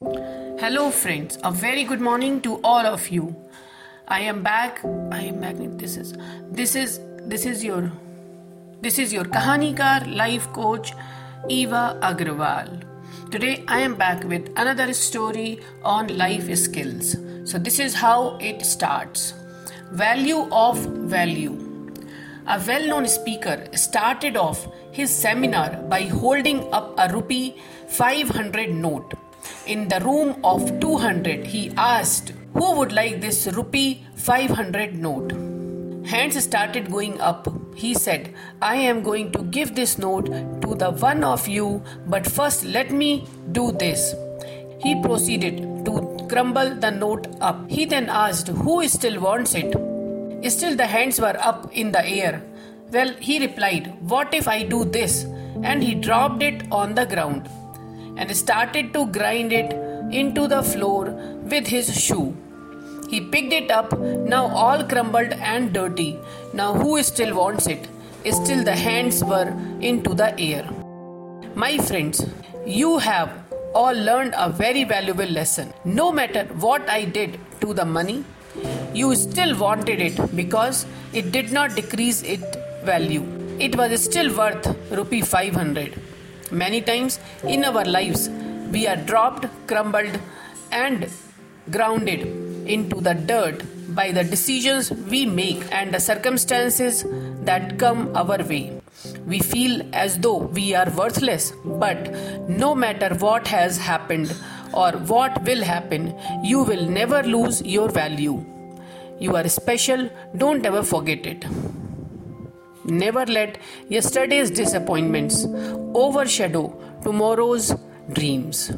Hello, friends. A very good morning to all of you. I am back. I am back. This is this is this is your this is your Kahanikar life coach Eva Agrawal. Today I am back with another story on life skills. So this is how it starts. Value of value. A well-known speaker started off his seminar by holding up a rupee 500 note in the room of 200, he asked, Who would like this rupee 500 note? Hands started going up. He said, I am going to give this note to the one of you, but first let me do this. He proceeded to crumble the note up. He then asked, Who still wants it? Still, the hands were up in the air. Well, he replied, What if I do this? And he dropped it on the ground and started to grind it into the floor with his shoe. He picked it up, now all crumbled and dirty. Now, who still wants it? Still, the hands were into the air. My friends, you have all learned a very valuable lesson. No matter what I did to the money, you still wanted it because it did not decrease its value. It was still worth rupee 500. Many times in our lives, we are dropped, crumbled, and grounded into the dirt by the decisions we make and the circumstances that come our way. We feel as though we are worthless, but no matter what has happened or what will happen, you will never lose your value. You are special, don't ever forget it. Never let yesterday's disappointments overshadow tomorrow's dreams.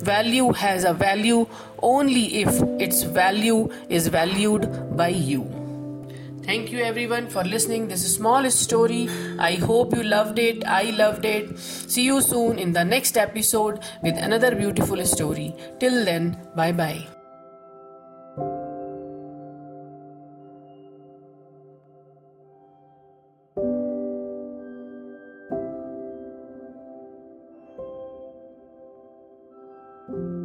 Value has a value only if its value is valued by you. Thank you everyone for listening. This is small story. I hope you loved it. I loved it. See you soon in the next episode with another beautiful story. Till then, bye bye. You